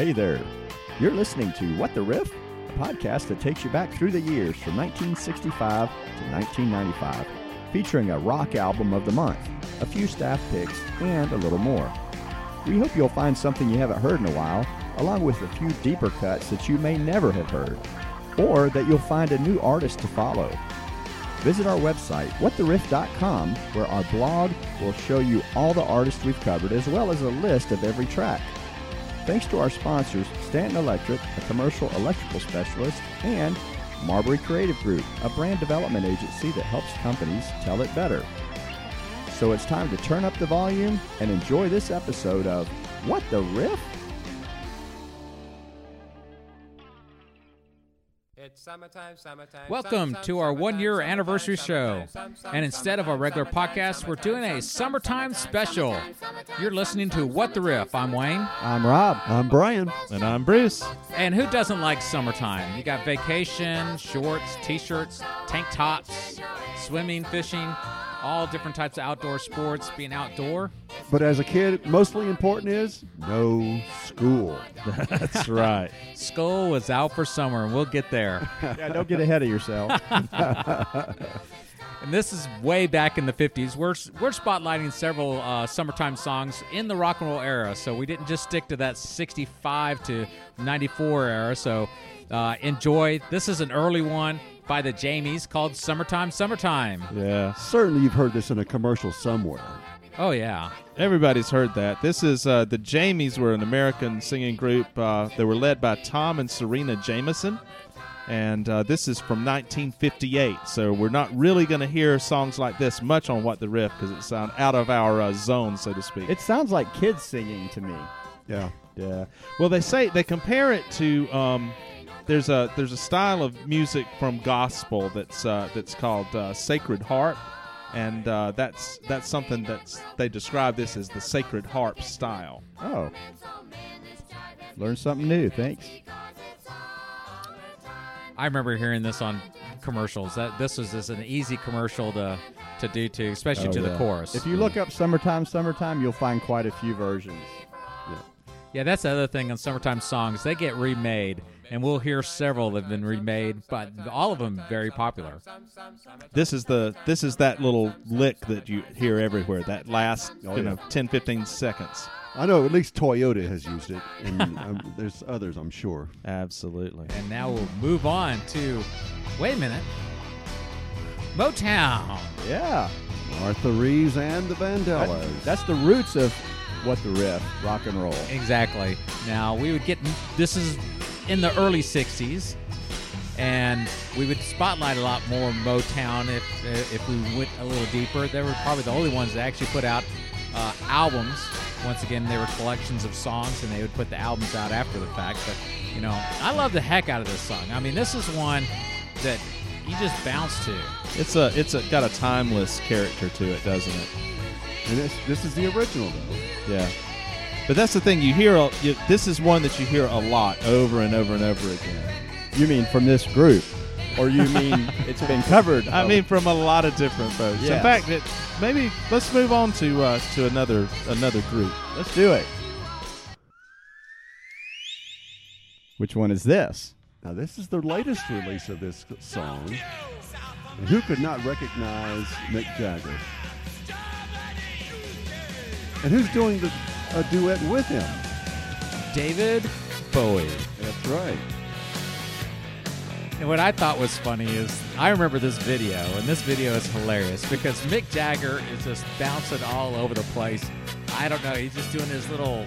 Hey there. You're listening to What the Riff, a podcast that takes you back through the years from 1965 to 1995, featuring a rock album of the month, a few staff picks, and a little more. We hope you'll find something you haven't heard in a while, along with a few deeper cuts that you may never have heard, or that you'll find a new artist to follow. Visit our website, whattheriff.com, where our blog will show you all the artists we've covered as well as a list of every track. Thanks to our sponsors, Stanton Electric, a commercial electrical specialist, and Marbury Creative Group, a brand development agency that helps companies tell it better. So it's time to turn up the volume and enjoy this episode of What the Riff? It's summertime, summertime. Welcome to our one year anniversary show. And instead of our regular podcast, we're doing a summertime, summertime special. You're listening to What the Riff. I'm Wayne. I'm Rob. I'm Brian. And I'm Bruce. And who doesn't like summertime? You got vacation, shorts, t shirts, tank tops, swimming, fishing, all different types of outdoor sports, being outdoor. But as a kid, mostly important is no school. That's right. School was out for summer, and we'll get there. Yeah, don't get ahead of yourself. And this is way back in the 50s. We're, we're spotlighting several uh, summertime songs in the rock and roll era. So we didn't just stick to that 65 to 94 era. So uh, enjoy. This is an early one by the Jamies called Summertime, Summertime. Yeah. Certainly, you've heard this in a commercial somewhere. Oh, yeah. Everybody's heard that. This is uh, the Jamies were an American singing group. Uh, they were led by Tom and Serena Jameson. And uh, this is from 1958. So we're not really going to hear songs like this much on What the Riff because it's uh, out of our uh, zone, so to speak. it sounds like kids singing to me. Yeah. Yeah. Well, they say they compare it to um, there's a there's a style of music from gospel that's uh, that's called uh, Sacred Harp, and uh, that's that's something that's they describe this as the Sacred Harp style. Oh. Learn something new. Thanks. I remember hearing this on commercials. That This was just an easy commercial to, to do, to, especially Oh, to the chorus. If you look up summertime, summertime, you'll find quite a few versions. Yeah, Yeah, that's the other thing on summertime songs. They get remade, and we'll hear several that have been remade, but all of them very popular. This is the this is that little lick that you hear everywhere. That last Oh, you yeah. know 10, 15 seconds. I know at least Toyota has used it, and um, there's others, I'm sure. Absolutely. And now we'll move on to wait a minute. Motown. Yeah. Martha Reeves and the That- Vandellas. that's the roots of what the riff, rock and roll. Exactly. Now we would get this is in the early '60s, and we would spotlight a lot more Motown if if we went a little deeper. They were probably the only ones that actually put out uh, albums. Once again, they were collections of songs, and they would put the albums out after the fact. But you know, I love the heck out of this song. I mean, this is one that you just bounce to. It's a it's a got a timeless character to it, doesn't it? and this, this is the original, though. Yeah. But that's the thing. You hear you, this is one that you hear a lot over and over and over again. You mean from this group? Or you mean it's been covered? I of- mean, from a lot of different folks. In fact, it, maybe let's move on to uh, to another another group. let's do it. Which one is this? Now, this is the latest release of this song. And who could not recognize Mick Jagger? And who's doing the a duet with him? David Bowie. That's right. And what I thought was funny is I remember this video, and this video is hilarious because Mick Jagger is just bouncing all over the place. I don't know, he's just doing his little,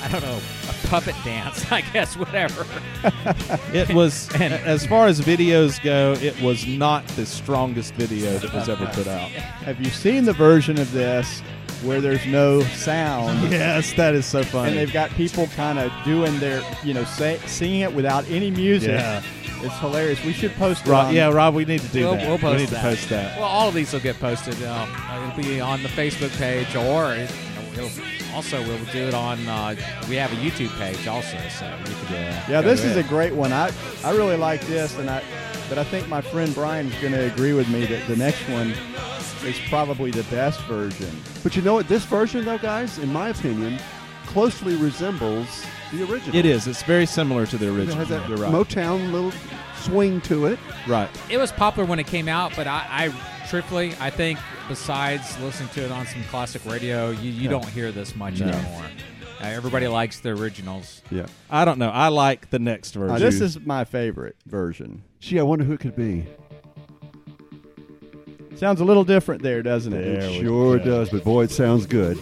I don't know, a puppet dance, I guess, whatever. It was, And- as far as videos go, it was not the strongest video that was ever put out. Have you seen the version of this where there's no sound? Yes, that is so funny. And they've got people kind of doing their, you know, say, singing it without any music. Yeah. It's hilarious. We should post Rob, on- yeah, Rob, we need to do we'll, that. we'll post we need that. to post that. Well, all of these will get posted. Um, it'll be on the Facebook page, or it, it'll, also we'll do it on. Uh, we have a YouTube page also, so you can. Yeah. Yeah, this is ahead. a great one. I I really like this, and I but I think my friend Brian is going to agree with me that the next one is probably the best version. But you know what? This version, though, guys, in my opinion, closely resembles the original. It is. It's very similar to the It original. has that You're right. Motown little swing to it. right. It was popular when it came out, but I, I truthfully, I think besides listening to it on some classic radio, you, you Yeah. don't hear this much No. anymore. Uh, everybody likes the originals. Yeah. I don't know. I like the next version. I This is my favorite version. Gee, I wonder who it could be. Sounds a little different there, doesn't it? It sure does, but boy, it sounds good.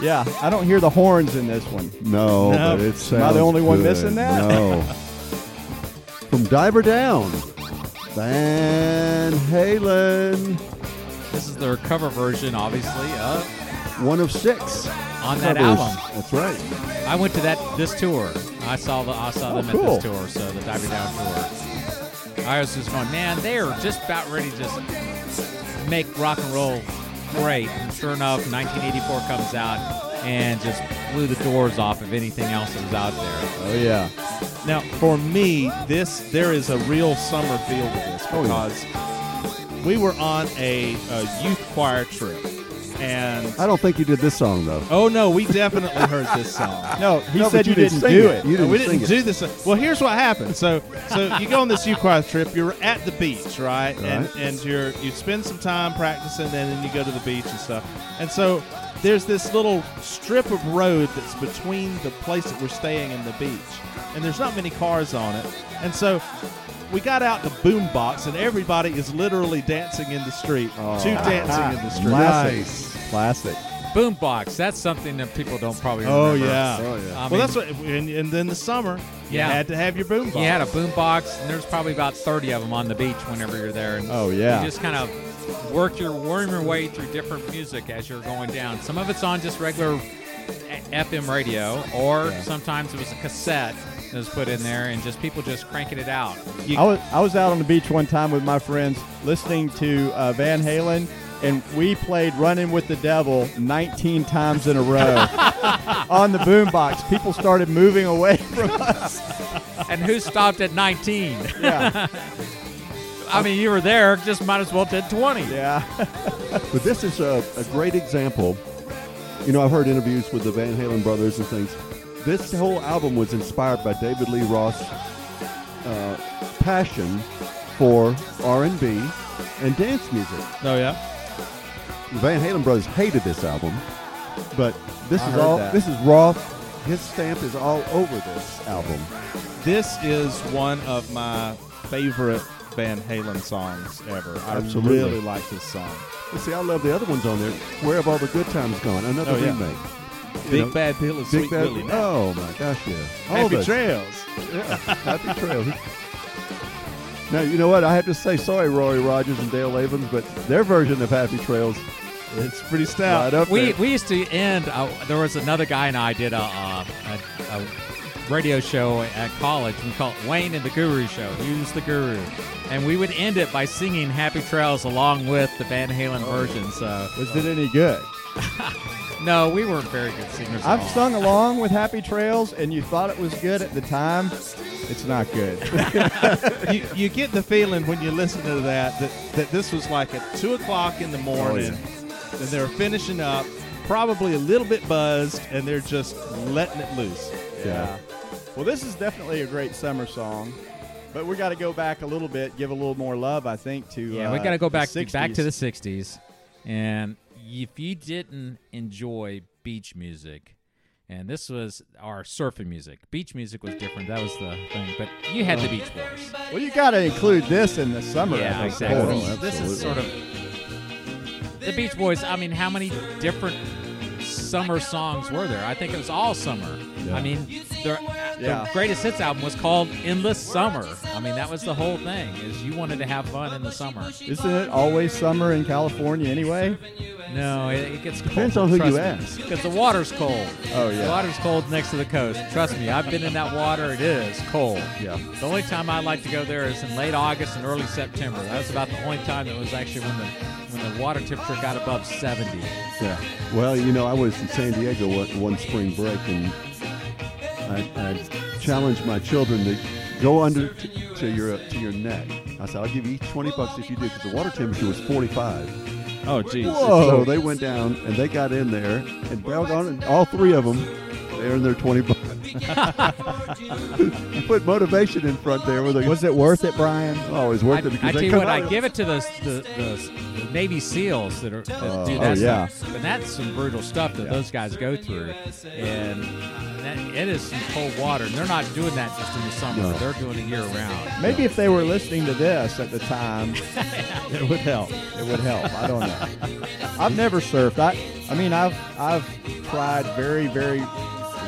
Yeah, I don't hear the horns in this one. No, No. but it sounds Am I the only one missing that? No. From Diver Down, Van Halen, This is their cover version, obviously, of one of six on that covers. album. That's right. I went to that this tour. I saw the I saw Oh, them cool. at this tour, so the Diver Down tour. I was just going, man, they are just about ready to just make rock and roll great. And sure enough, 1984 comes out and just blew the doors off of anything else that was out there. Oh yeah. Now, for me, this there is a real summer feel to this Oh, yeah. because we were on a, a youth choir trip, and I don't think you did this song though. oh no, we definitely heard this song. No, he No, said but you, didn't, sing do it. You didn't we didn't it. do this. Well, here's what happened. So, so you go on this youth trip. You're at the beach, right? And Right. and you're you spend some time practicing, and then you go to the beach and stuff. And so there's this little strip of road that's between the place that we're staying and the beach, and there's not many cars on it. And so we got out the boom box, and everybody is literally dancing in the street. Oh. Two dancing in the street. Classic. Nice. Classic. Boombox, that's something that people don't probably Oh yeah. Oh, yeah. I well, mean, that's what. And, and then the summer, yeah. you Yeah. had to have your boom box. You had a boombox, and there's probably about 30 of them on the beach whenever you're there. And Oh yeah. You just kind of work your worm your way through different music as you're going down. Some of it's on just regular FM radio, or sometimes it was a cassette that was put in there, and just people just cranking it out. You- I was I was out on the beach one time with my friends listening to uh, Van Halen, and we played "Running with the Devil" 19 times in a row on the boombox. People started moving away from us. And who stopped at 19? Yeah, I mean, you were there, just might as well did 20. yeah. But this is a, a great example. You know, I've heard interviews with the Van Halen brothers and things. This whole album was inspired by David Lee Roth's uh, passion for R&B and dance music. Oh yeah. The Van Halen brothers hated this album, but this I is all. that. This is Roth. His stamp is all over this album. This is one of my favorite Van Halen songs ever. I Absolutely. really like this song. See, I love the other ones on there. Where have all the good times gone? Another Oh, remake. You Big know, Bad Bill is Big Sweet Bad. Willie. Oh my gosh, yeah. All Happy. Trails. Yeah, Happy Trails. now you know what I have to say. Sorry, Roy Rogers and Dale Evans, but their version of Happy Trails It's pretty stout. right up We, there. we used to end. Uh, there was another guy and I did a, uh, a, a radio show at college. We called it Wayne and the Guru Show. He was the guru, and we would end it by singing "Happy Trails" along with the Van Halen version. So Was it any good? no, we weren't very good singers. at I've all. sung along with Happy Trails, and you thought it was good at the time. It's not good. you, you get the feeling when you listen to that that, that this was like at two o'clock in the morning, and they're finishing up, probably a little bit buzzed, and they're just letting it loose. Yeah. Well, this is definitely a great summer song, but we got to go back a little bit, give a little more love, I think, to Yeah, uh, we got to go back back to the '60s, and if you didn't enjoy beach music, and this was our surfing music, beach music was different. That was the thing, but you had the Beach Boys. Well, you got to include this in the summer. Yeah, I think. exactly. Oh, this is sort of the Beach Boys. I mean, how many different summer songs were there? I think it was all summer. I mean, their, Yeah. greatest hits album was called "Endless Summer." I mean, that was the whole thing. Is you wanted to have fun in the summer. Isn't it always summer in California anyway? No, it, it gets cold. Depends on who you me. ask. Because the water's cold. Oh, The yeah. water's cold next to the coast. Trust me, I've been in that water. It is cold. Yeah. The only time I like to go there is in late August and early September. That was about the only time that was actually when the when the water temperature got above 70. Yeah. Well, you know, I was in San Diego one, one spring break, and I, I challenged my children to go under t- to your to your neck. I said, "I'll give you each twenty bucks if you do," because the water temperature was forty-five. Oh, geez. So they went down and they got in there, and doggone it, all three of them, they earned their 20 bucks. you put motivation in front there with a. Was it worth it, Brian? Oh, it's worth I, it because I tell they you what, out I give it to the the, the, the Navy SEAls that are that Oh, do oh, that oh, yeah. stuff. And that's some brutal stuff that those guys go through, and that, it is some cold water. And they're not doing that just in the summer; No. they're doing it year round. Maybe if they were listening to this at the time, It would help. it would help. I don't know. I've never surfed. I, I mean, I've I've tried very very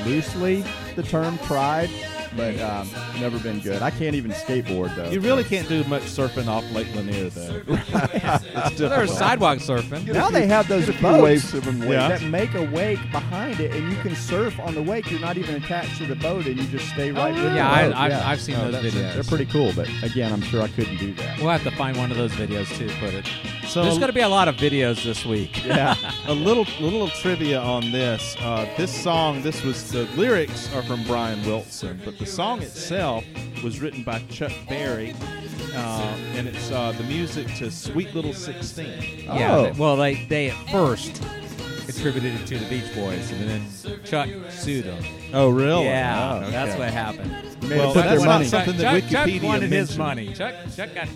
loosely the term tried, but um, never been good. I can't even skateboard though. You really can't do much surfing off Lake Lanier, though. it's There's sidewalk surfing. now they have those boats waves of them Yeah. that make a wake behind it, and you can surf on the wake. You're not even attached to the boat, and you just stay right with the Yeah, I, boat. I've, Yeah. I've seen Oh, those videos. They're pretty cool, but again, I'm sure I couldn't do that. We'll have to find one of those videos too. Put it. So There's going to be a lot of videos this week. Yeah. a little little trivia on this. Uh, this song, this was the lyrics are from Brian Wilson, but the song itself was written by Chuck Berry, uh, and it's uh, the music to "Sweet Little 16." Yeah. Oh. th- Well, they they at first attributed it to the Beach Boys, and then Chuck sued them. Oh, really? Yeah, Oh, okay. that's what happened. Made Well, them put that's their not money. something that Chuck, Chuck Wikipedia wanted his mentioned. money. Chuck Chuck got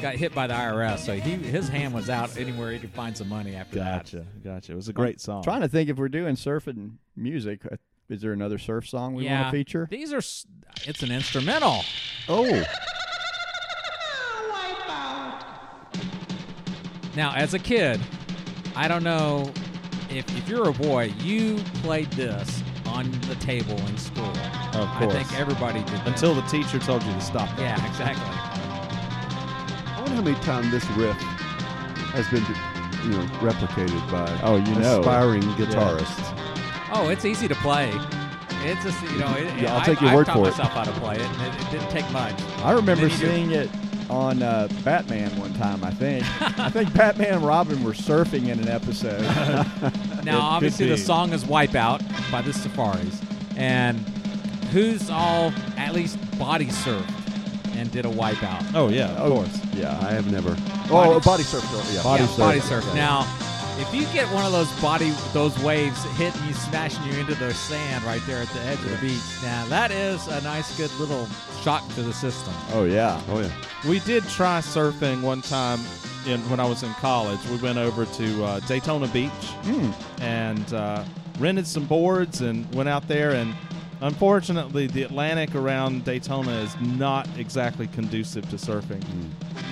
got hit by the IRS, so he his hand was out anywhere he could find some money after that. Gotcha, gotcha. It was a great song. Trying to think if we're doing surfing music. uh, Is there another surf song we yeah, want to feature? These are s- it's an instrumental. Oh, Now, as a kid, I don't know if if you're a boy, you played this on the table in school. Of course. I think everybody did. that. Until the teacher told you to stop. it. yeah, exactly. I wonder how many times this riff has been, you know, replicated by Oh, you know. aspiring guitarists. Oh, it's easy to play. It's just you know. It, Yeah, I'll I, take your I've word taught for it. myself how to play it, and it, it didn't take much. I remember Then you do- seeing it on uh, Batman one time. I think. I think Batman and Robin were surfing in an episode. Now, It obviously, the song is "Wipeout" by the Safaris, and who's all at least body surfed and did a wipeout? Oh yeah, of Oh, course. yeah. I have never. Oh, a body surf. Yeah. Body yeah, surf. body surf. Now, if you get one of those body those waves hitting you, smashing you into the sand right there at the edge of the beach, now that is a nice, good little shock to the system. Oh yeah. Oh yeah. We did try surfing one time in when I was in college. We went over to uh, Daytona Beach Hmm. and uh, rented some boards and went out there. And unfortunately, the Atlantic around Daytona is not exactly conducive to surfing.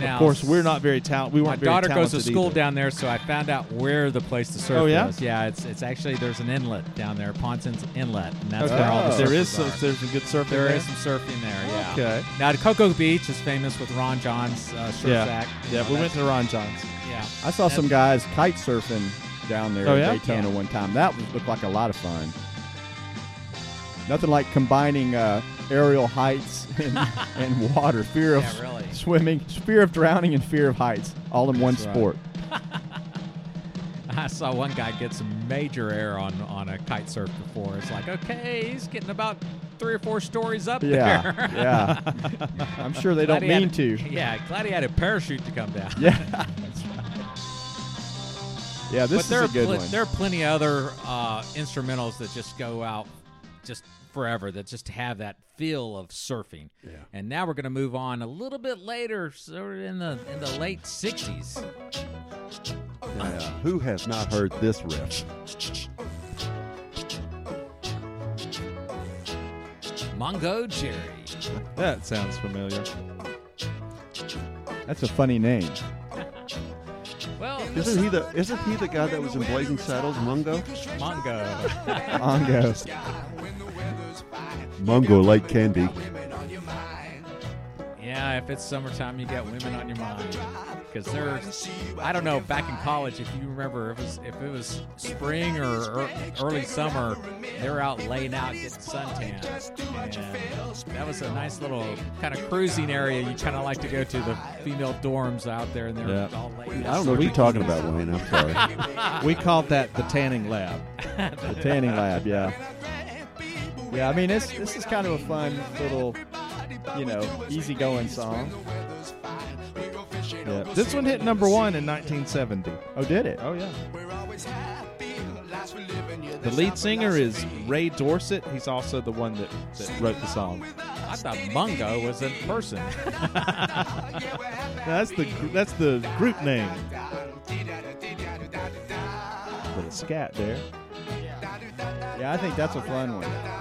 Now, of course, we're not very talented. We My weren't very daughter goes to school either. down there, so I found out where the place to surf Oh, yeah? was. Yeah, it's it's actually there's an inlet down there, Ponson's Inlet, and that's Okay. where all the there surfers is some, are. there's some good surfing. There there. is some surfing there. Yeah. Okay. Now, Cocoa Beach is famous with Ron Jon's uh, surf Yeah. sack. Yeah, know, we went that's- to Ron Jon's. Yeah. I saw some guys kite surfing down there Oh, at yeah? Daytona Yeah. one time. That was, looked like a lot of fun. Nothing like combining uh, aerial heights and, and water, fear of Yeah, really. swimming, fear of drowning, and fear of heights, all in one That's right. sport. I saw one guy get some major air on on a kite surf before. It's like, okay, he's getting about three or four stories up Yeah, there. yeah. I'm sure they Glad don't had mean to. Yeah, glad he had a parachute to come down. Yeah, that's right. Yeah, this but is a good pl- one. there are plenty of other uh, instrumentals that just go out just forever that just have that feel of surfing. Yeah. And now we're going to move on a little bit later, sort of in the in the late '60s. Yeah. Who has not heard this riff? Mungo Jerry. That sounds familiar. That's a funny name. Well, Isn't he the Isn't he the guy that was in Blazing Saddles, Mungo? Mongo. Mongo. Mungo like candy. Yeah, if it's summertime, you got women on your mind. Because they're, I don't know, back in college, if you remember, if it was, if it was spring or early summer, they were out laying out getting suntan. And that was a nice little kind of cruising area you kind of like to go to, the female dorms out there, and they're Yeah. all laying I don't know what you're talking about, Wayne. I'm sorry. We called that the tanning lab. The tanning lab, yeah. Yeah, I mean, this this is kind of a fun little, you know, easygoing song. Yeah. This one hit number one in 1970. Oh, did it? Oh yeah. The lead singer is Ray Dorset. He's also the one that, that wrote the song. I thought Mungo was a person. That's the that's the group name. Little scat there. Yeah, I think that's a fun one.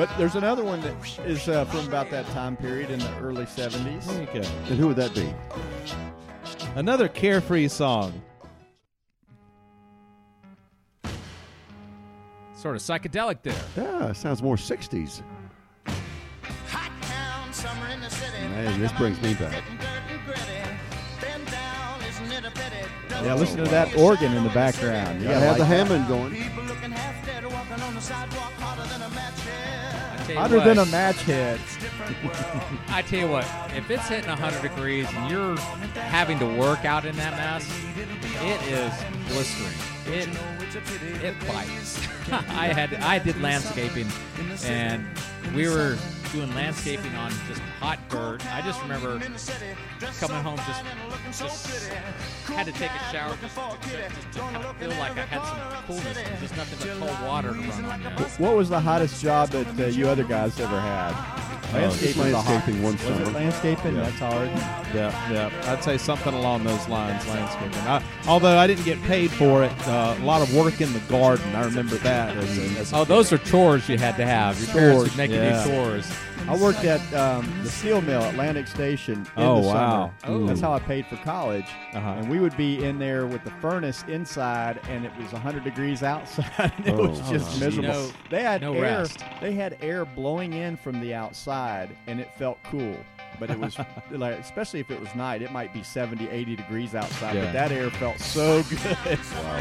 But there's another one that is uh, from about that time period in the early 70s. There you go. And who would that be? Another carefree song. sort of psychedelic there. Yeah, sounds more 60s. Hot town, summer in the Man, this brings me back. Yeah, listen to that organ in the background. You Yeah, gotta have the like that. Hammond going. Hotter what, than a match head. I tell you what, if it's hitting 100 degrees and you're having to work out in that mess, it is blistering. It it bites. I had I did landscaping, and we were doing landscaping on just hot dirt. I just remember coming home just just had to take a shower just, just to kind of feel like I had some coolness. and Just nothing but cold water to run on you. What was the hottest job that uh, you other guys ever had? just was the hot- landscaping one Was summer. it landscaping? Yeah. That's hard. Yeah, yeah. I'd say something along those lines, landscaping. I, although I didn't get paid for it, uh, a lot of work in the garden. I remember that. As a, as a Oh, those are chores you had to have. Your parents Chores, would make yeah. you do chores. I worked at um, the steel mill, Atlantic Station. In Oh, the wow. Summer. Oh. That's how I paid for college. Uh-huh. And we would be in there with the furnace inside, and it was 100 degrees outside. and it Oh, was just wow. miserable. No- they had no air. rest. They had air blowing in from the outside, and it felt cool. But it was like, especially if it was night, it might be 70, 80 degrees outside. Yeah. But that air felt so good.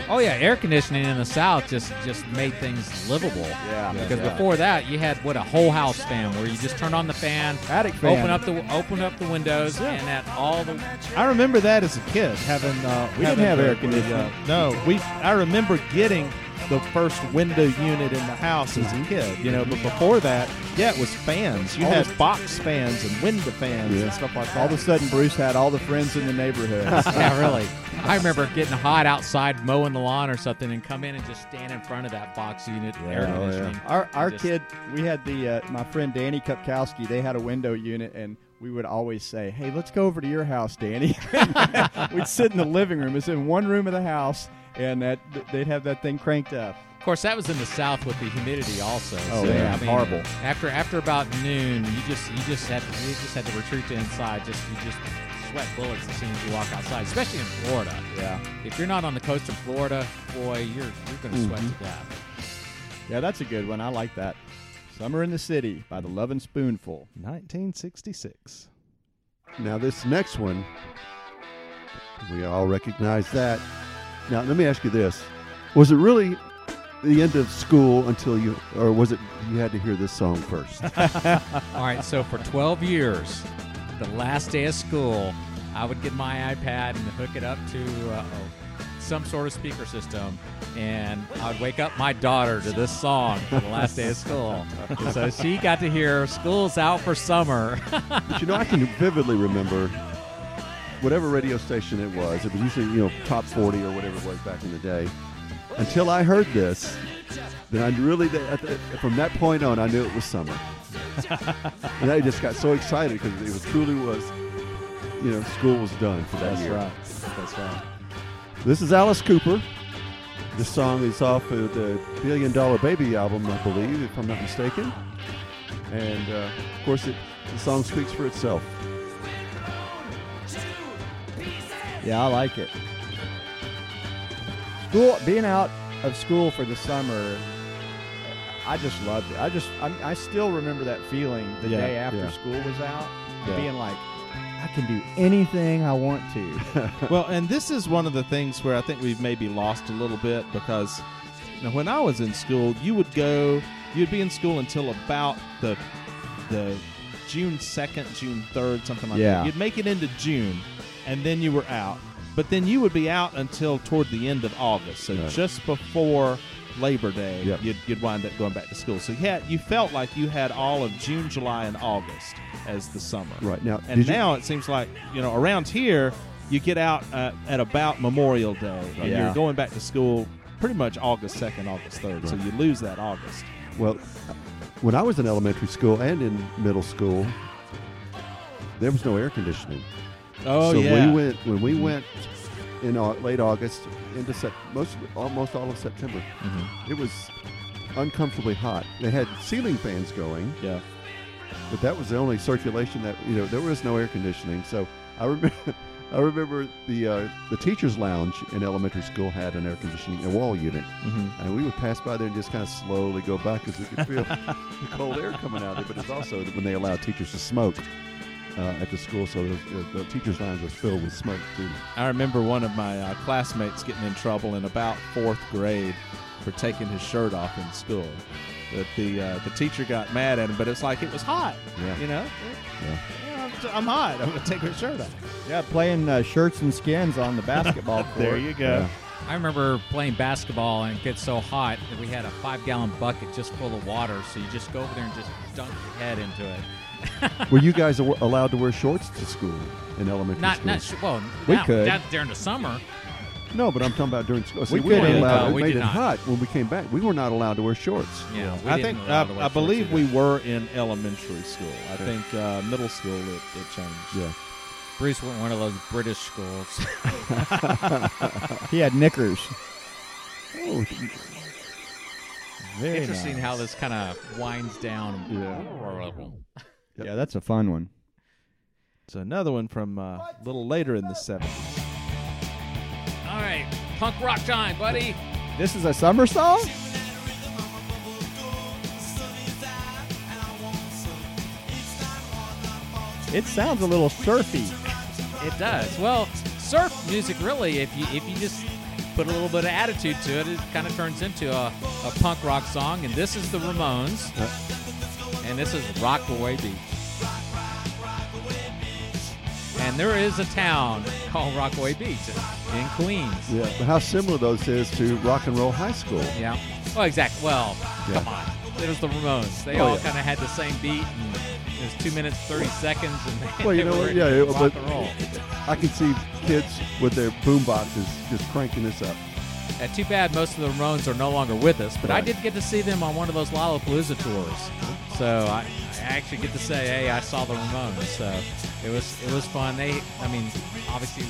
Oh yeah, air conditioning in the South just just made things livable. Yeah. Because Yeah. before that, you had what a whole house fan where you just turn on the fan, Attic fan. open up the open up the windows, and that all the I remember that as a kid having. Uh, We didn't have air conditioning. uh, no, we. I remember getting the first window unit in the house as Mm-hmm. a kid. You know, but before that, yeah, it was fans. You All had the- box fans and window fans Yeah. and stuff like that. All of a sudden, Bruce had all the friends in the neighborhood. yeah really. I remember getting hot outside mowing the lawn or something, and come in and just stand in front of that box unit air oh, yeah. Our our Just- kid, we had the uh, my friend Danny Kupkowski. They had a window unit, and we would always say, "Hey, let's go over to your house, Danny." We'd sit in the living room. It's in one room of the house, and that they'd have that thing cranked up. Of course, that was in the South with the humidity also. Oh, so, yeah, I mean, horrible. After after about noon, you just you just had to you just had to retreat to inside. Just you just sweat bullets as soon as you walk outside, especially in Florida. Yeah, If you're not on the coast of Florida, boy, you're you're going to sweat Mm-hmm. to death. yeah, that's a good one. I like that. "Summer in the City" by the Lovin' Spoonful. 1966. Now, this next one, we all recognize that. Now, let me ask you this. Was it really the end of school until you, or was it you had to hear this song first? All right, so for 12 years, the last day of school, I would get my iPad and hook it up to uh, some sort of speaker system, and I would wake up my daughter to this song for the last day of school. so she got to hear "School's Out for Summer." but you know, I can vividly remember whatever radio station it was. It was usually, you know, top 40 or whatever it was back in the day. Until I heard this, then I really, from that point on, I knew it was summer. and I just got so excited because it was, truly was, you know, school was done for that That's year. right. That's right. This is Alice Cooper. This song is off of the Billion Dollar Baby album, I believe, if I'm not mistaken. And uh, of course, it, the song speaks for itself. Yeah, I like it. School, being out of school for the summer, I just loved it. I just, I, I still remember that feeling the Yeah, day after yeah. school was out, Yeah. being like, I can do anything I want to. well, and this is one of the things where I think we've maybe lost a little bit because you know, when I was in school, you would go, you'd be in school until about the the June second, June third, something like Yeah. that. You'd make it into June, and then you were out. But then you would be out until toward the end of August, so Right. just before Labor Day, Yep. you'd, you'd wind up going back to school. So you had you felt like you had all of June, July, and August as the summer. Right now, And did you- now it seems like you know around here you get out uh, at about Memorial Day, and Yeah. you're going back to school pretty much August second, August third. So you lose that August. Well, when I was in elementary school and in middle school, there was no air conditioning. Oh so yeah. we went when we went in late August into sep- most almost all of September. Mhm. It was uncomfortably hot. They had ceiling fans going, Yeah. but that was the only circulation that you know there was no air conditioning. So I remember. I remember the uh, the teachers' lounge in elementary school had an air conditioning, a wall unit, hmm and we would pass by there and just kind of slowly go back because we could feel the cold air coming out of it. But it's also when they allowed teachers to smoke uh, at the school, so the, the, the teachers' lines were filled with smoke too. I remember one of my uh, classmates getting in trouble in about fourth grade for taking his shirt off in school. That the uh, the teacher got mad at him, but it's like it was hot. Yeah. You know, Yeah. Yeah, I'm, I'm hot. I'm gonna take my shirt off. Yeah, playing uh, shirts and skins on the basketball court. There you go. Yeah. I remember playing basketball and it gets so hot that we had a five gallon bucket just full of water. So you just go over there and just dunk your head into it. Were you guys aw- allowed to wear shorts to school in elementary Not, school? not sh- well. We not, could. not during the summer. no, but I'm talking about during school. See, We we, weren't couldn't. allowed. No, it we made did it not. hot when we came back. We were not allowed to wear shorts. Yeah, we I didn't think allow I, to wear I shorts believe either. we were in elementary school. I Yeah. think uh, middle school it, it changed. Yeah. Bruce went one of those British schools. He had knickers. Oh, Very Interesting nice. how this kind of winds down. Yeah. Yeah, that's a fun one. So another one from uh, a little later in the 70s. All right, punk rock time, buddy. This is a summer song? It sounds a little surfy. It does. Well, surf music really, if you if you just put a little bit of attitude to it, it kind of turns into a, a punk rock song. And this is the Ramones, and this is Rockaway Beach. And there is a town called Rockaway Beach in Queens. yeah. But how similar those is to rock and roll high school. Yeah. Well, exactly. Well, Yeah. come on. It was the Ramones. They Oh, all yeah. kind of had the same beat, and it was two minutes thirty seconds, and they, Well, you know? Yeah, it- rock but- and roll. I can see kids with their boom boxes just cranking this up. Uh, too bad most of the Ramones are no longer with us, but I did get to see them on one of those Lollapalooza tours. So I, I actually get to say, hey, I saw the Ramones. So it was it was fun. They, I mean, obviously,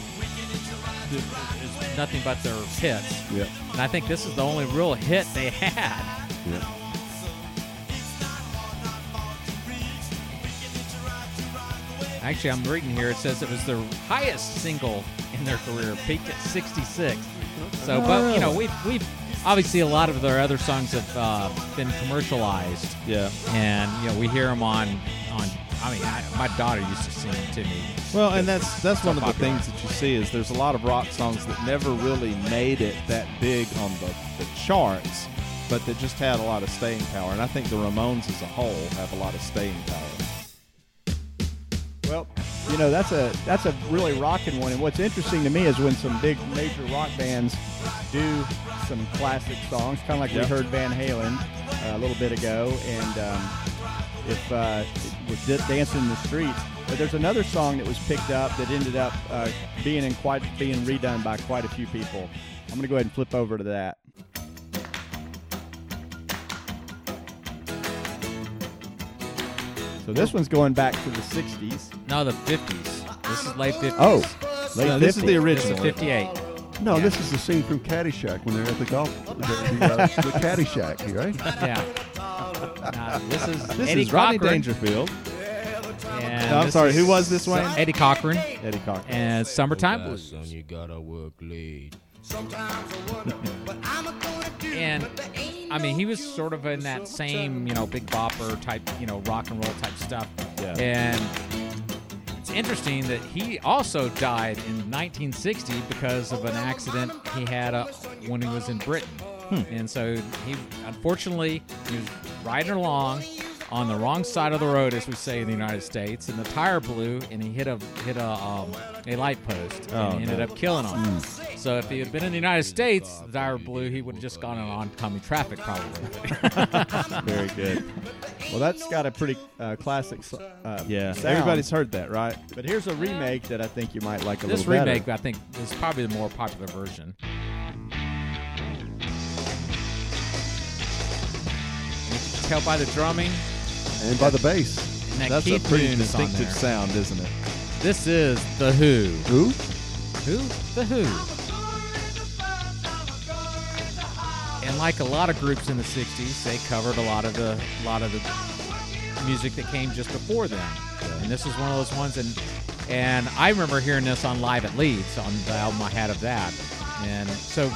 it's nothing but their hits, Yeah. and I think this is the only real hit they had. Yeah. Actually, I'm reading here. It says it was their highest single in their career, peaked at 66. So, but you know, we've we've obviously a lot of their other songs have uh, been commercialized, Yeah. and you know we hear them on on. I mean, I, my daughter used to sing them to me. Well, and that's that's one of the things that you see is there's a lot of rock songs that never really made it that big on the, the charts, but that just had a lot of staying power. And I think the Ramones as a whole have a lot of staying power. Well, you know that's a that's a really rocking one. And what's interesting to me is when some big major rock bands do some classic songs, kind of like Yep. we heard Van Halen uh, a little bit ago, and um, if uh, with Di- "Dancing in the Streets." But there's another song that was picked up that ended up uh, being in quite being redone by quite a few people. I'm going to go ahead and flip over to that. So this one's going back to the 60s. No, the 50s. This is late 50s. Oh, late No, this is 50s. the this is original. 58. No, Yeah. this is the scene from Caddyshack when they're at the golf, the, the, uh, the Caddyshack, right? Yeah. Nah, this is This Eddie is Rodney Cochran. Dangerfield. And No, I'm sorry, who was this, one? Eddie Cochran Eddie Cochran. and Summertime Blues. Son, you gotta work late. And I mean, he was sort of in that same, you know, big bopper type, you know, rock and roll type stuff. Yeah. And it's interesting that he also died in 1960 because of an accident he had uh, when he was in Britain. And so he, unfortunately, he was riding along on the wrong side of the road, as we say in the United States, and the tire blew, and he hit a hit a um, a light post, Oh, and he ended no. up killing him. So if he had been in the United States, Dire Blue, he would have just gone on oncoming traffic, probably. Very good. Well, that's got a pretty uh, classic. Uh, Yeah, sound. everybody's heard that, right? But here's a remake that I think you might like a this little better. This remake, I think, is probably the more popular version. You can tell by the drumming And by the bass. that That's Keith a pretty Moon is on distinctive there. sound, isn't it? This is the Who. Who? Who? The Who. And like a lot of groups in the '60s, they covered a lot of the lot of the music that came just before them. And this is one of those ones. And and I remember hearing this on Live at Leeds on the album I had of that. And so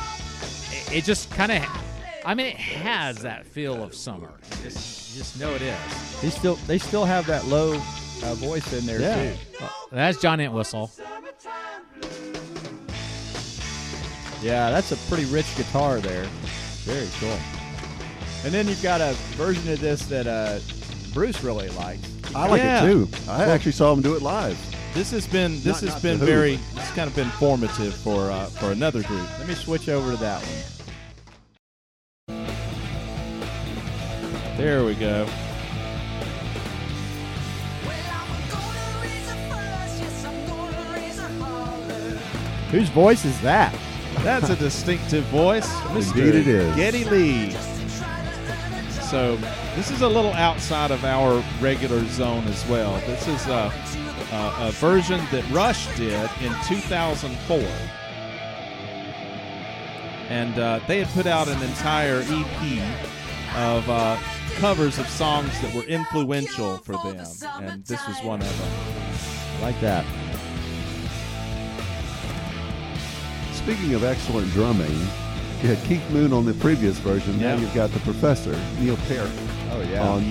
it, it just kind of, I mean, it has that feel of summer. Just, you just know it is. They still they still have that low uh, voice in there Yeah. too. That's John Entwistle. Yeah, that's a pretty rich guitar there. Very cool. And then you've got a version of this that uh, Bruce really likes. I like Yeah. it too. I actually saw him do it live. This has been this Not- has not been The Who, very it's kind of been formative for uh, for another group. Let me switch over to that one. There we go. Whose voice is that? That's a distinctive voice, Mr. Indeed it is. Geddy Lee. So this is a little outside of our regular zone as well. This is a, a, a version that Rush did in 2004. And uh, they had put out an entire EP of uh, covers of songs that were influential for them. And this was one of them. I like that. Speaking of excellent drumming, you had Keith Moon on the previous version. Yeah. Now you've got the professor, Neil Peart, Oh yeah. on,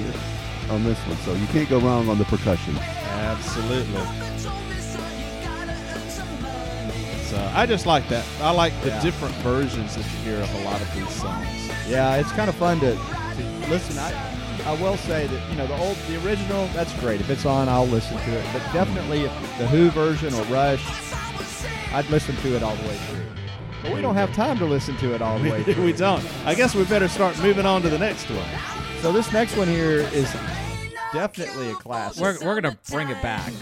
on this one. So you can't go wrong on the percussion. Absolutely. So I just like that. I like the Yeah. different versions that you hear of a lot of these songs. Yeah, it's kind of fun to, to listen. I I will say that you know the old the original that's great. If it's on, I'll listen to it. But definitely if the Who version or Rush, I'd listen to it all the way through. But we don't have time to listen to it all the way through. we don't. I guess we better start moving on to the next one. So this next one here is definitely a classic. We're, we're going to bring it back.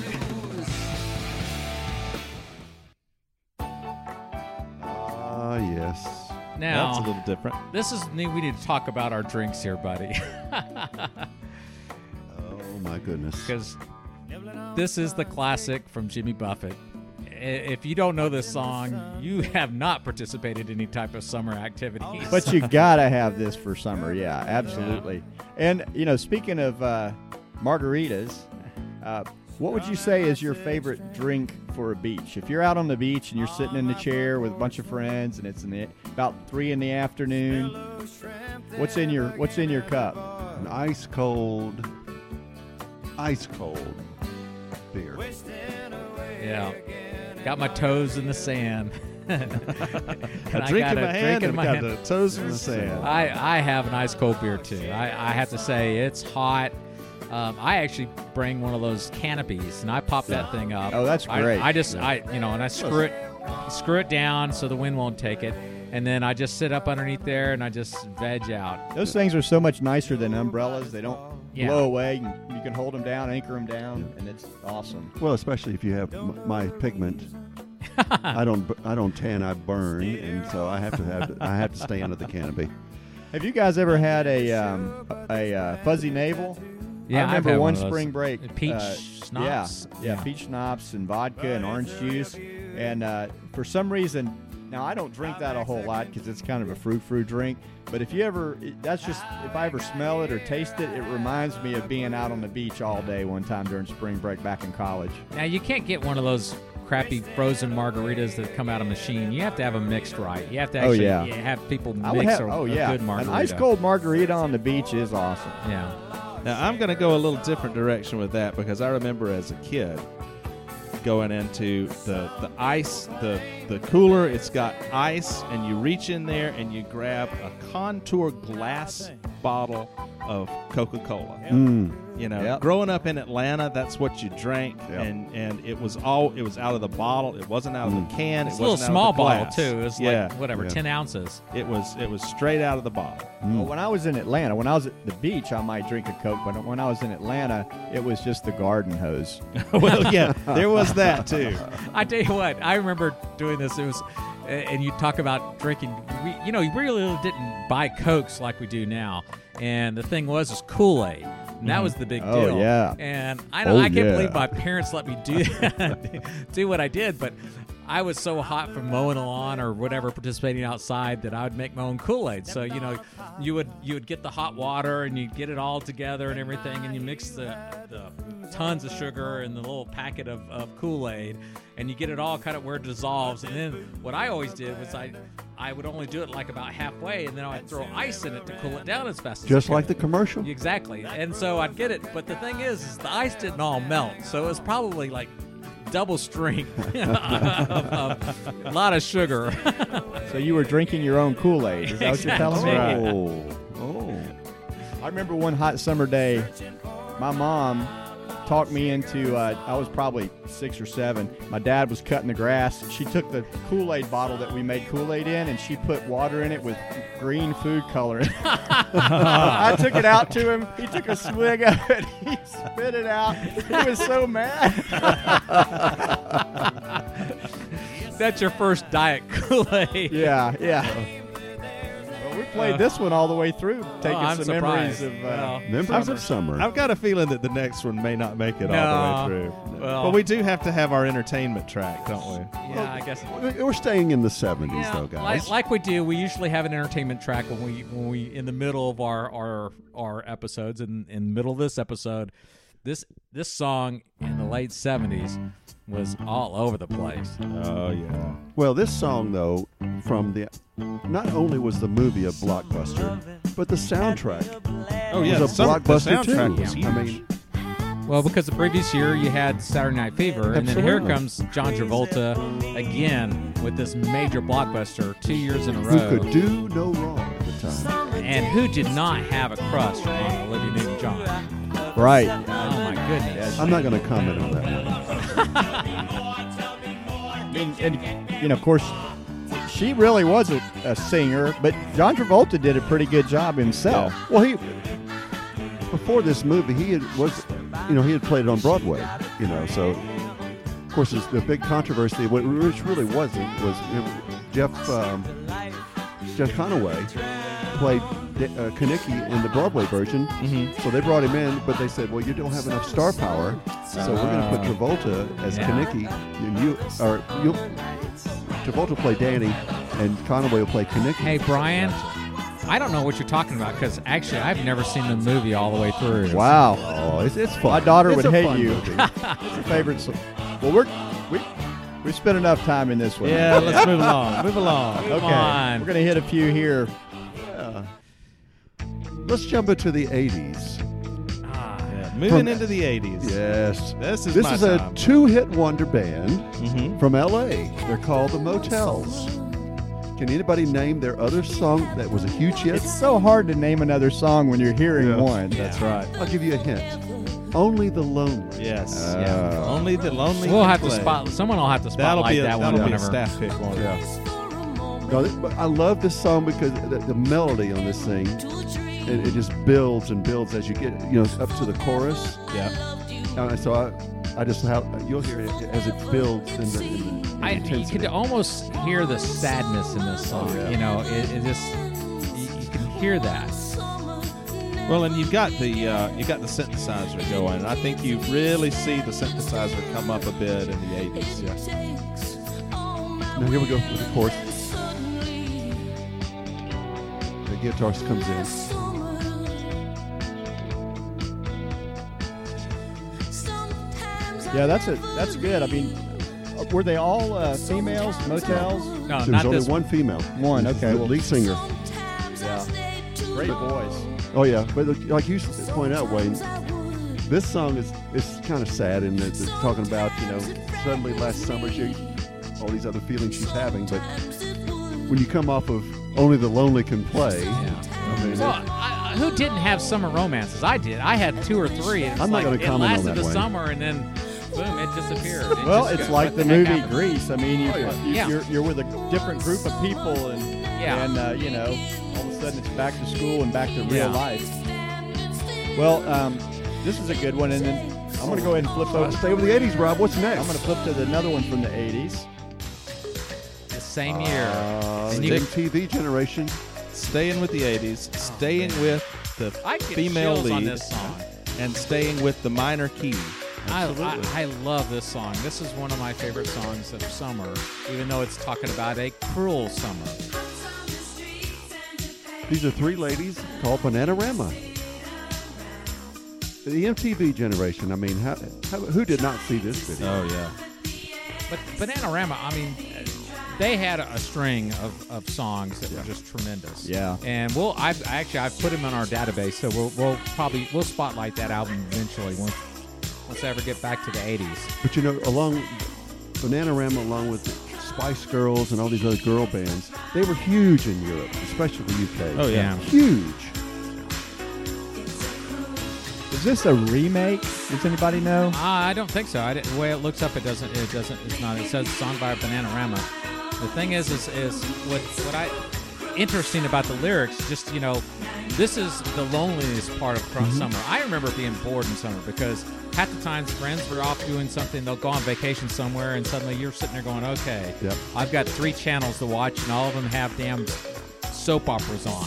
Ah, yes. Now, That's a little different. this is we need to talk about our drinks here, buddy, Oh, my goodness. because this is the classic from Jimmy Buffett. If you don't know this song, you have not participated in any type of summer activities. But you gotta have this for summer, yeah, absolutely. And you know, speaking of uh, margaritas, uh, what would you say is your favorite drink for a beach? If you're out on the beach and you're sitting in the chair with a bunch of friends and it's in the, about three in the afternoon, what's in your what's in your cup? An ice cold, ice cold beer. yeah, got my toes in the sand. And A I drink in a my drink hand in and my got hand. the toes in the sand. I, I have an ice cold beer too. I, I have to say it's hot. Um, I actually bring one of those canopies and I pop that thing up. Oh, that's I- great. I, just I you know and I screw it screw it down so the wind won't take it, and then I just sit up underneath there and I just veg out. Those things are so much nicer than umbrellas. They don't Yeah. blow away. You can, you can hold them down, anchor them down, and it's awesome. Well, especially if you have m- my pigment. I don't. b- I don't tan. I burn, and so I have to have. I have to stay under the canopy. Have you guys ever had a um, a uh, fuzzy navel? Yeah, I remember one one spring break. Peach uh, schnapps? Yeah, yeah, Yeah. peach schnapps and vodka and orange juice. And uh, for some reason, now I don't drink that a whole lot because it's kind of a fruit fruit drink. But if you ever, that's just if I ever smell it or taste it, it reminds me of being out on the beach all day one time during spring break back in college. Now you can't get one of those crappy frozen margaritas that come out of a machine. You have to have them mixed right. You have to Oh, actually yeah. have people mix have, a, oh a yeah, good an margarita. ice cold margarita on the beach is awesome. Yeah. Now I'm going to go a little different direction with that because I remember as a kid going into the the ice the the cooler. It's got ice, and you reach in there and you grab a contour glass bottle of Coca-Cola. Mm. You know, Yep. growing up in Atlanta, that's what you drank, Yep. and and it was all it was out of the bottle. It wasn't out of Mm. the can. It's it a little wasn't out small bottle too. It was yeah, like whatever, Yeah. ten ounces. it was it was straight out of the bottle. Well, when I was in Atlanta, when I was at the beach, I might drink a Coke, but when I was in Atlanta, it was just the garden hose. well, yeah, there was that too. I tell you what, I remember doing this. It was, and you talk about drinking. We, you know, you really didn't buy cokes like we do now. And the thing was, is Kool Aid. And that mm-hmm. was the big Oh, deal. yeah. And I know Oh, I can't yeah. believe my parents let me do do what I did, but I was so hot from mowing the lawn or whatever, participating outside that I would make my own Kool Aid. So you know, you would you would get the hot water and you get it all together and everything, and you mix the, the tons of sugar and the little packet of, of Kool Aid, and you get it all kind of where it dissolves. And then what I always did was I I would only do it like about halfway, and then I'd throw ice in it to cool it down as fast as possible. Just I like the commercial. Exactly. And so I'd get it, but the thing is, is the ice didn't all melt, so it was probably like double strength of, of a lot of sugar. So you were drinking your own Kool Aid. Is that what you're telling me? Oh, oh. I remember one hot summer day, my mom talked me into. Uh, I was probably six or seven. My dad was cutting the grass. She took the Kool Aid bottle that we made Kool Aid in, and she put water in it with green food coloring. I took it out to him. He took a swig of it. He spit it out. He was so mad. That's your first diet Kool Aid. Yeah, yeah. Well, we played this one all the way through, taking I'm some surprised. memories of. Uh, Well, Memories of summer. I've got a feeling that the next one may not make it all the way through. Well- but we do have to have our entertainment track, don't we? yeah, I guess. We- We're staying in the 70s, Yeah, though, guys. like, like we do, we usually have an entertainment track when we when we in the middle of our our our episodes. And in the middle of this episode, this this song in the late seventies was all over the place. Oh yeah. Well, this song, though, from the not only was the movie a blockbuster, but the soundtrack Oh yeah. was a some- the soundtrack too. was huge. I mean, Well, because the previous year you had Saturday Night Fever, and then here comes John Travolta again with this major blockbuster two years in a row. who could do no wrong at the time? and who did not have a crush on Olivia Newton-John? right. Oh my goodness! I'm not going to comment on that one. And, and, you know, of course, she really was a, a singer, but John Travolta did a pretty good job himself. Well, he before this movie, he had, was, you know, he had played it on Broadway, you know. So, of course, it's the big controversy, which really wasn't, was Jeff um, Jeff Conaway played uh, Kenickie in the Broadway version. Mhm. So they brought him in, but they said, "Well, you don't have enough star power, so we're going to put Travolta as Yeah. Kenickie, and you or you." Travolta will play Danny, and Conaway will play Kenickie. Hey Brian, I don't know what you're talking about because actually I've never seen the movie all the way through. Wow. Oh, it's, it's fun. My daughter It's would a hate fun you. It's a favorite. So- well, we're we we spent enough time in this one. Yeah. Let's move along. Move along. Come Okay. on. We're gonna hit a few here. Yeah. Let's jump into the 80s. Ah, Yeah, moving From- into the 80s. Yes. This is This my is a two-hit wonder band Mhm. from LA. They're called the Motels. Can anybody name their other song that was a huge hit? It's so hard to name another song when you're hearing Yeah. one. That's right. I'll give you a hint. Only the Lonely. Yes. Uh, yeah. Only the lonely. we'll can have to spot. Someone will have to That'll be a, that one that'll be a staff pick one. Yeah. No, I love this song because the, the melody on this thing, it, it just builds and builds as you get, you know, up to the chorus. Yeah. And so I, I just have you'll hear it as it builds in the, in the I, you intensity. could almost hear the sadness in this song. yeah. You know, it, it just you, you can hear that. Well, and you've got the uh, you got the synthesizer going. I think you really see the synthesizer come up a bit in the 80s. Yeah. Now here we go with the chorus. The guitar comes in. Yeah, that's a that's good. I mean, uh, were they all uh, females? Motels? No, There's not only this one female. One, okay, The well- lead singer. Yeah. Great voice. Oh yeah, but like you point out, Wayne, this song is is kind of sad in that it's talking about you know suddenly last summer she all these other feelings she's having, but when you come off of only the lonely can play, Yeah. I mean, Well, it- I, who didn't have summer romances? I did. I had two or three. and It's I'm not like, gonna it comment on lasted that, the Wayne. summer and then boom, it disappeared. It Well, it's go- like what the movie happened? Grease. I mean, you, Oh, yeah. you, Yeah. you're, you're with a different group of people, and Yeah. and uh, you know, all of a sudden it's back to school and back to real Yeah. life. Well, um, this is a good one, and then I'm going to go ahead and flip over. Stay with the 80s, Rob. What's next? I'm going to flip to the, another one from the 80s. The same year. Uh, And the you- MTV generation. Staying with the 80s, staying with the I female lead, on this song. and staying with the minor key. I, I, I love this song. This is one of my favorite songs of summer, even though it's talking about a cruel summer. These are three ladies called Bananarama. The MTV generation. I mean, how, how, who did not see this video? Oh yeah. But Bananarama, I mean, they had a string of, of songs that were just tremendous. Yeah. And we'll, I've actually I've put them in our database, so we'll, we'll probably we'll spotlight that album eventually once once I ever get back to the '80s. But you know, along Bananarama, along with Spice Girls and all these other girl bands, they were huge in Europe, especially the UK. Oh yeah. huge. Is this a remake? Does anybody know? Uh, I don't think so. I the way it looks up, it doesn't. It doesn't. It's not. It says song by Bananarama. The thing is, is, is what what I interesting about the lyrics. Just you know, this is the loneliness part of Mm-hmm. summer. I remember being bored in summer because half the times friends were off doing something. They'll go on vacation somewhere, and suddenly you're sitting there going, "Okay, Yep. I've got three channels to watch, and all of them have damn soap operas on."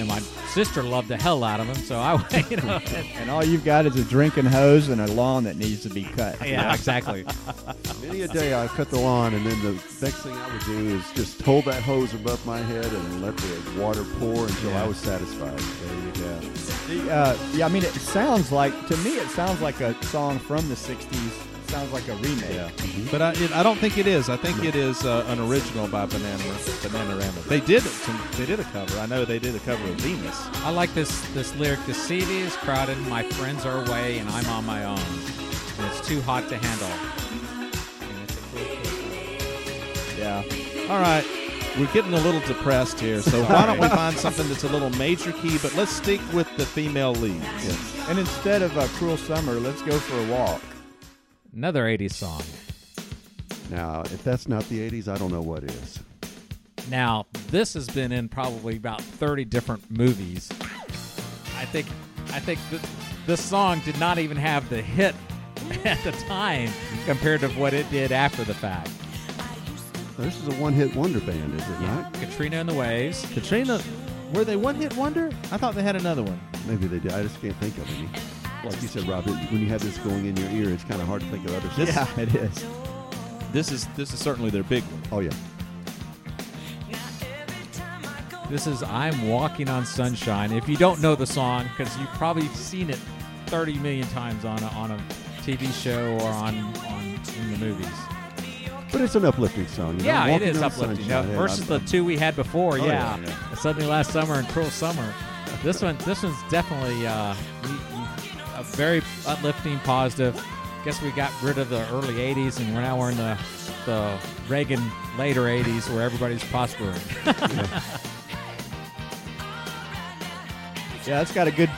And my sister loved the hell out of them, so I, you know, And all you've got is a drinking hose and a lawn that needs to be cut. yeah, exactly. Many a day I cut the lawn, and then the next thing I would do is just hold that hose above my head and let the water pour until I was satisfied. There you go. The, uh, yeah, I mean, it sounds like to me, it sounds like a song from the '60s. It sounds like a remake. Yeah. But I, it, I don't think it is. I think it is uh, an original by Banana Bananarama. They did some, they did a cover. I know they did a cover of Venus. I like this this lyric. The city is crowded, my friends are away, and I'm on my own. And it's too hot to handle. And it's a cool- Yeah. All right. We're getting a little depressed here, so why don't we find something that's a little major key, but let's stick with the female leads. And instead of a cruel summer, let's go for a walk. Another 80s song. Now, if that's not the 80s, I don't know what is. Now, this has been in probably about 30 different movies. I think I think th- this song did not even have the hit at the time compared to what it did after the fact. This is a one-hit wonder band, is it not? Katrina and the Waves. Katrina, were they one hit wonder? I thought they had another one. Maybe they did. I just can't think of any. Like you said, Rob, it, when you have this going in your ear, it's kind of hard to think of other stuff. Yeah, it is. This is this is certainly their big one. Oh yeah. This is I'm Walking on Sunshine. If you don't know the song, because you've probably seen it 30 million times on a, on a TV show or on, on in the movies. But it's an uplifting song. You know? Yeah, it Walking is uplifting. Sunshine. Yeah, versus I'm- the two we had before, Oh, yeah. yeah, yeah. Suddenly Last Summer and Cruel Summer. This one, this one's definitely uh, we- we- a very uplifting, positive. Guess we got rid of the early '80s, and we're now we're in the the Reagan later '80s, where everybody's prospering. Yeah, it's got a good,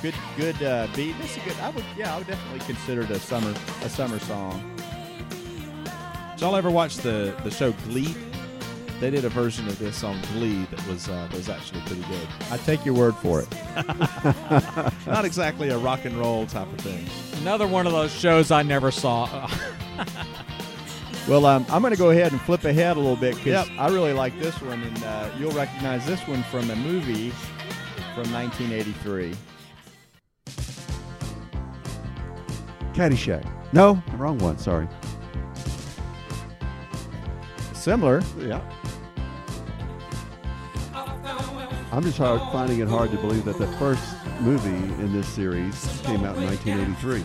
good, good uh, beat. It's a good. I would, yeah, I would definitely consider it a summer, a summer song. Did y'all ever watch the, the show Glee? They did a version of this on Glee that was uh, that was actually pretty good. I take your word for it. Not exactly a rock and roll type of thing. Another one of those shows I never saw. Well, um, I'm going to go ahead and flip ahead a little bit because Yep. I really like this one, and uh, you'll recognize this one from a movie from 1983. Caddyshack. No, wrong one. Sorry. Similar. Yeah. I'm just hard, finding it hard to believe that the first movie in this series came out in 1983.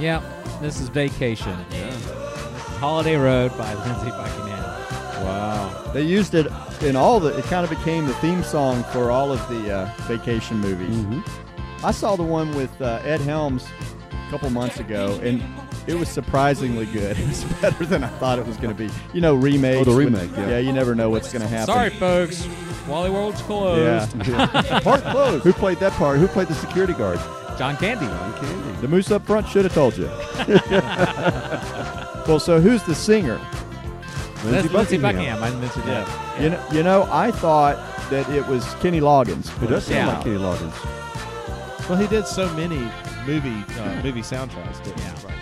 yeah, this is Vacation. Holiday Road by Lindsey Buckingham. Wow. They used it in all the. It kind of became the theme song for all of the uh, vacation movies. Mm-hmm. I saw the one with uh, Ed Helms a couple months ago, and it was surprisingly good. It was better than I thought it was going to be. You know, remakes. Oh, the when- remake, yeah. Yeah, you never know what's going to happen. Sorry, folks. Wally World's closed. Yeah. Part closed. Who played that part? Who played the security guard? John Candy. John Candy. The moose up front should have told you. well, so who's the singer? That's Lindsey Buckingham. Buckingham. I mentioned that. You know, you know, I thought that it was Kenny Loggins. It does sound Yeah. like Kenny Loggins. Well, he did so many movie uh, movie soundtracks. Didn't he? Yeah. Right.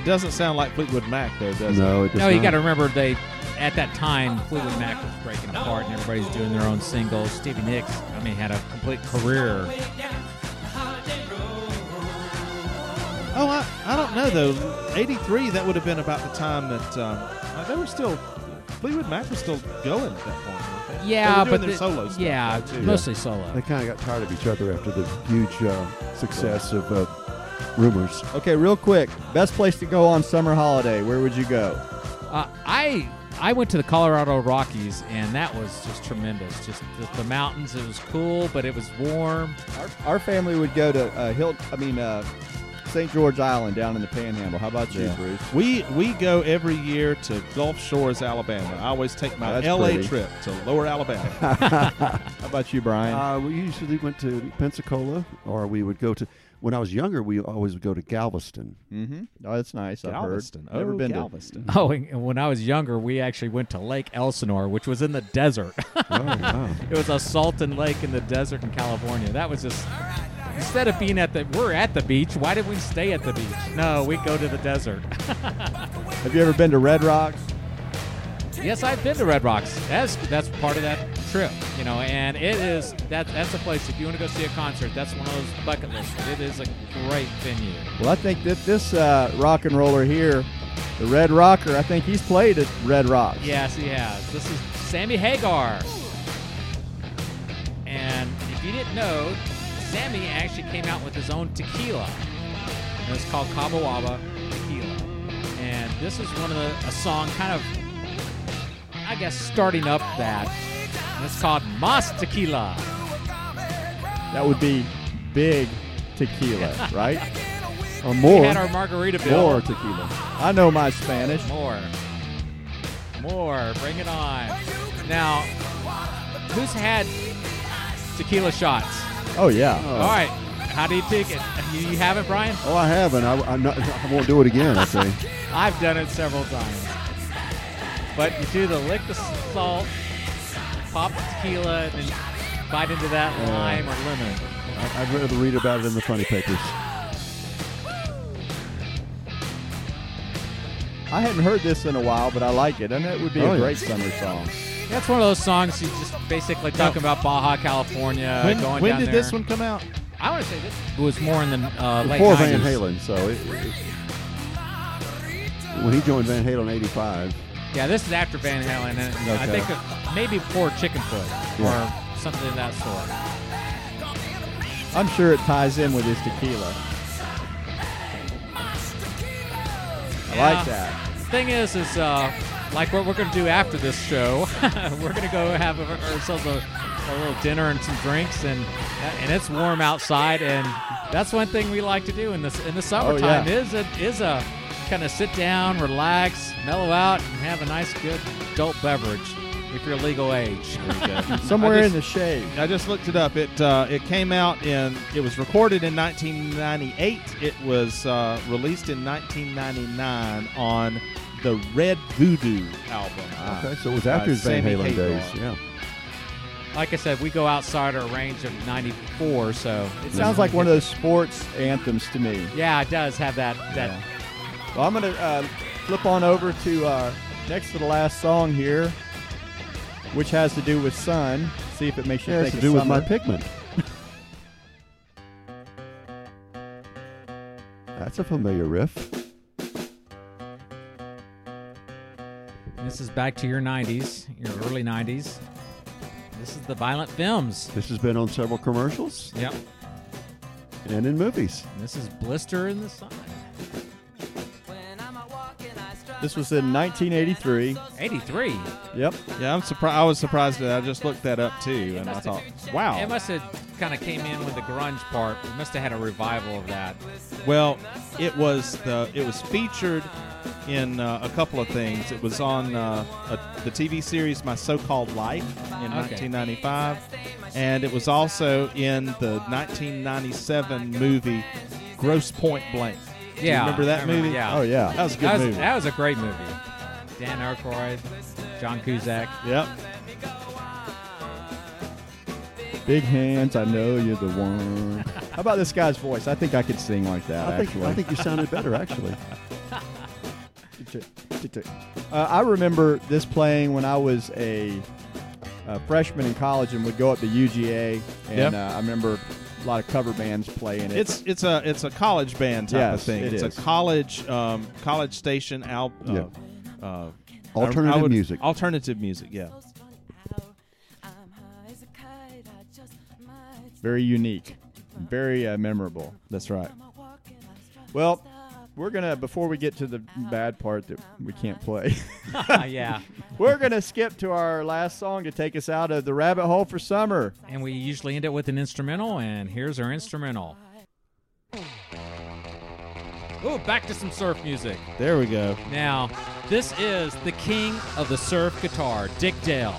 It doesn't sound like Fleetwood Mac, though, does it? No, it does No, you got to remember they at that time Fleetwood Mac was breaking apart and everybody's doing their own singles. Stevie Nicks, I mean, had a complete career. Oh, I, I don't know though. '83, that would have been about the time that um, uh, they were still Fleetwood Mac was still going at that point. Yeah, they were doing but their the- solo stuff. yeah, though, too. mostly solo. They kind of got tired of each other after the huge uh, success of uh, Rumours. Okay, real quick. Best place to go on summer holiday. Where would you go? Uh, I I went to the Colorado Rockies and that was just tremendous. Just the, the mountains. It was cool, but it was warm. Our, our family would go to uh, Hill. I mean, uh, St. George Island down in the Panhandle. How about you, Yeah. Bruce? We we go every year to Gulf Shores, Alabama. I always take my That's LA pretty. trip to Lower Alabama. How about you, Brian? Uh, we usually went to Pensacola, or we would go to. When I was younger, we always would go to Galveston. mm-hmm. Oh, that's nice. I've Galveston. heard. Never oh, been Galveston. Oh, and when I was younger, we actually went to Lake Elsinore, which was in the desert. oh, wow. it was a salton lake in the desert in California. That was just instead of being at the we're at the beach. Why did we stay at the beach? No, we go to the desert. Have you ever been to Red Rocks? Yes, I've been to Red Rocks. That's that's part of that trip, you know, and it is that that's a place. If you want to go see a concert, that's one of those bucket lists. It is a great venue. Well, I think that this uh, rock and roller here, the Red Rocker, I think he's played at Red Rocks. Yes, he has. This is Sammy Hagar, and if you didn't know, Sammy actually came out with his own tequila. And it's called Cabo Wabo Tequila, and this is one of the a song kind of, I guess, starting up that. And it's called Mas Tequila. That would be big tequila, right? or We had our margarita bill. More tequila. I know my Spanish. More. More. Bring it on. Now, who's had tequila shots? Oh yeah. All right. How do you take it? You, you have it, Brian? Oh, I haven't. I, I'm not, I won't do it again. I say. I've done it several times. But you do the lick the salt, pop the tequila, and then bite into that lime or lemon. I- I'd rather read about it in the funny papers. I hadn't heard this in a while, but I like it, and it would be Oh, a yeah. great summer song. That's one of those songs you just basically talking about Baja, California, when going when down did there. this one come out? I want to say this was more in the uh, late Before 90s. Van Halen, so it, it- when he joined Van Halen in '85, Yeah, this is after Van Halen, and I think uh, maybe before Chickenfoot or something of that sort. I'm sure it ties in with his tequila. I Yeah. like that. Thing is, is uh, like what we're going to do after this show, we're going to go have a- ourselves a, a little dinner and some drinks, and and it's warm outside, and that's one thing we like to do in this in the summertime yeah. is a is a kind of sit down, relax, mellow out, and have a nice good adult beverage if you're legal age. Somewhere I in the shade. I just looked it up. It uh, it came out in. It was recorded in 1998. It was uh, released in 1999 on the Red Voodoo album. okay, so it was after Uh, his Van Sammy Halen Hagar. days. Yeah. like I said, we go outside our range of 94, so It sounds like one of those sports anthems to me. Yeah, it does have that that. Well, I'm going to uh, flip on over to uh, next to the last song here, which has to do with sun. See if it makes you It has think to of do with my summer. pigment. That's a familiar riff. This is back to your 90s, your early 90s. This is the Violent Femmes. This has been on several commercials Yep. and in movies. This is Blister in the Sun. When I'm out walking, I strut This was in 1983. 83. Yep. Yeah, I'm surprised. I was surprised that I just looked that up too, and I must thought, have- wow. It must have kind of came in with the grunge part. It must have had a revival of that. Well, it was the it was featured in uh, a couple of things. It was on uh, a, the TV series My So-Called Life in Okay. 1995, and it was also in the 1997 movie Grosse Pointe Blank. Do you Yeah, remember that remember, movie? yeah. Oh yeah. that was a good That was, movie. that was a great movie. Dan Aykroyd, John Cusack. Yep. Big hands, I know you're the one. How about this guy's voice? I think I could sing like that. I think actually. I think you sounded better actually. Uh, I remember this playing when I was a, a freshman in college and would go up to UGA, and Yep. uh, I remember a lot of cover bands playing it. It's it's a it's a college band type of thing. it it's is. a college um, college station al- uh, Yeah. uh, Alternative I would- music. Alternative music, yeah. very unique, very uh, memorable. That's right. Well, we're gonna before we get to the bad part that we can't play. Uh, yeah. we're gonna skip to our last song to take us out of the rabbit hole for summer. And we usually end it with an instrumental, and here's our instrumental. Oh, back to some surf music. There we go. Now, this is the king of the surf guitar, Dick Dale.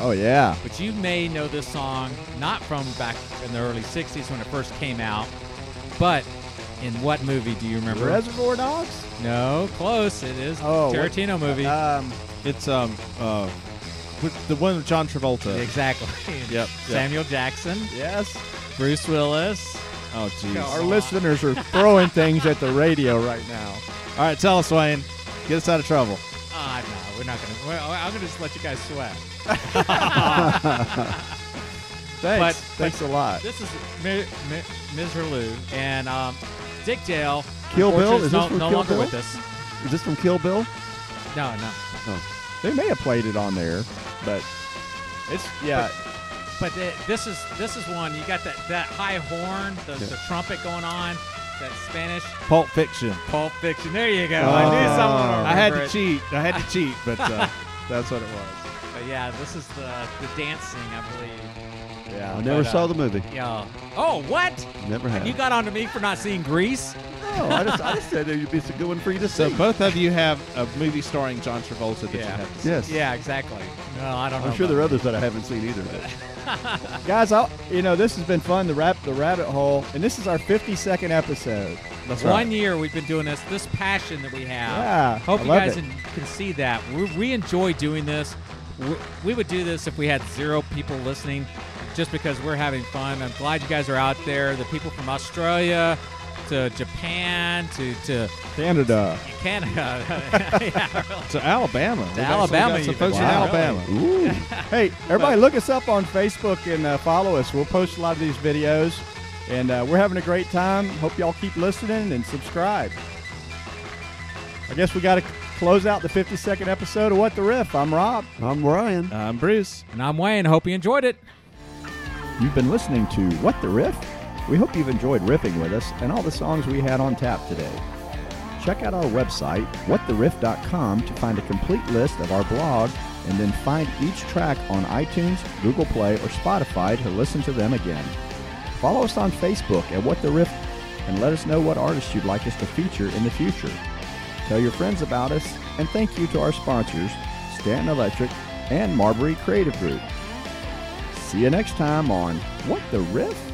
Oh yeah, But you may know this song not from back in the early 60s when it first came out, but in what movie do you remember? Reservoir Dogs. no, close. It is Oh, what- Tarantino movie. Um, It's um uh with the one with John Travolta. exactly. Yep. Samuel Jackson, yes. Bruce Willis. Oh jeez. Our listeners are throwing things at the radio right now. All right, tell us, Wayne. Get us out of trouble. Ah, no, we're not gonna. Well, I'm gonna just let you guys sweat. Thanks. But- Thanks a lot. This is Mi- Mi- Miserlou and um, Dick Dale. Kill Bill? Is no, this from no Kill longer Bill? with us. Is this from Kill Bill? No, no. They may have played it on there, but it's yeah. But the, this is this is one you got that that high horn, the, the trumpet going on, that Spanish Pulp Fiction. Pulp Fiction. There you go. I knew someone I had to it. cheat. I had to cheat, but uh, that's what it was. But yeah, this is the the dancing, I believe. Yeah. I never but, uh, saw the movie. Yeah. Oh, what? Never have. You got onto me for not seeing Grease? no, I just I just said it would be a good one for you to see. So both of you have a movie starring John Travolta that you Yeah. have to see. yes. Yeah, exactly. No, I don't know. I'm sure there are others that I haven't seen either. Guys, I'll, you know this has been fun. The rap, the rabbit hole, and this is our 52nd episode. That's One year we've been doing this. This passion that we have. Yeah, Hope I you love guys it. can, can see that. We, we enjoy doing this. We, we would do this if we had zero people listening, just because we're having fun. I'm glad you guys are out there. The people from Australia to Japan to, to Canada. Canada. yeah, really. To Alabama. We've Alabama got some even. folks in Alabama. Ooh. hey, everybody, look us up on Facebook and uh, follow us. We'll post a lot of these videos, and uh, we're having a great time. Hope y'all keep listening and subscribe. I guess we got to close out the 52nd episode of What the Riff. I'm Rob. I'm Ryan. I'm Bruce. and I'm Wayne. Hope you enjoyed it. You've been listening to What the Riff? We hope you've enjoyed riffing with us and all the songs we had on tap today. Check out our website, whattheriff.com, to find a complete list of our blog and then find each track on iTunes, Google Play, or Spotify to listen to them again. Follow us on Facebook at What the Riff and let us know what artists you'd like us to feature in the future. Tell your friends about us, and thank you to our sponsors, Stanton Electric and Marbury Creative Group. See you next time on What the Riff?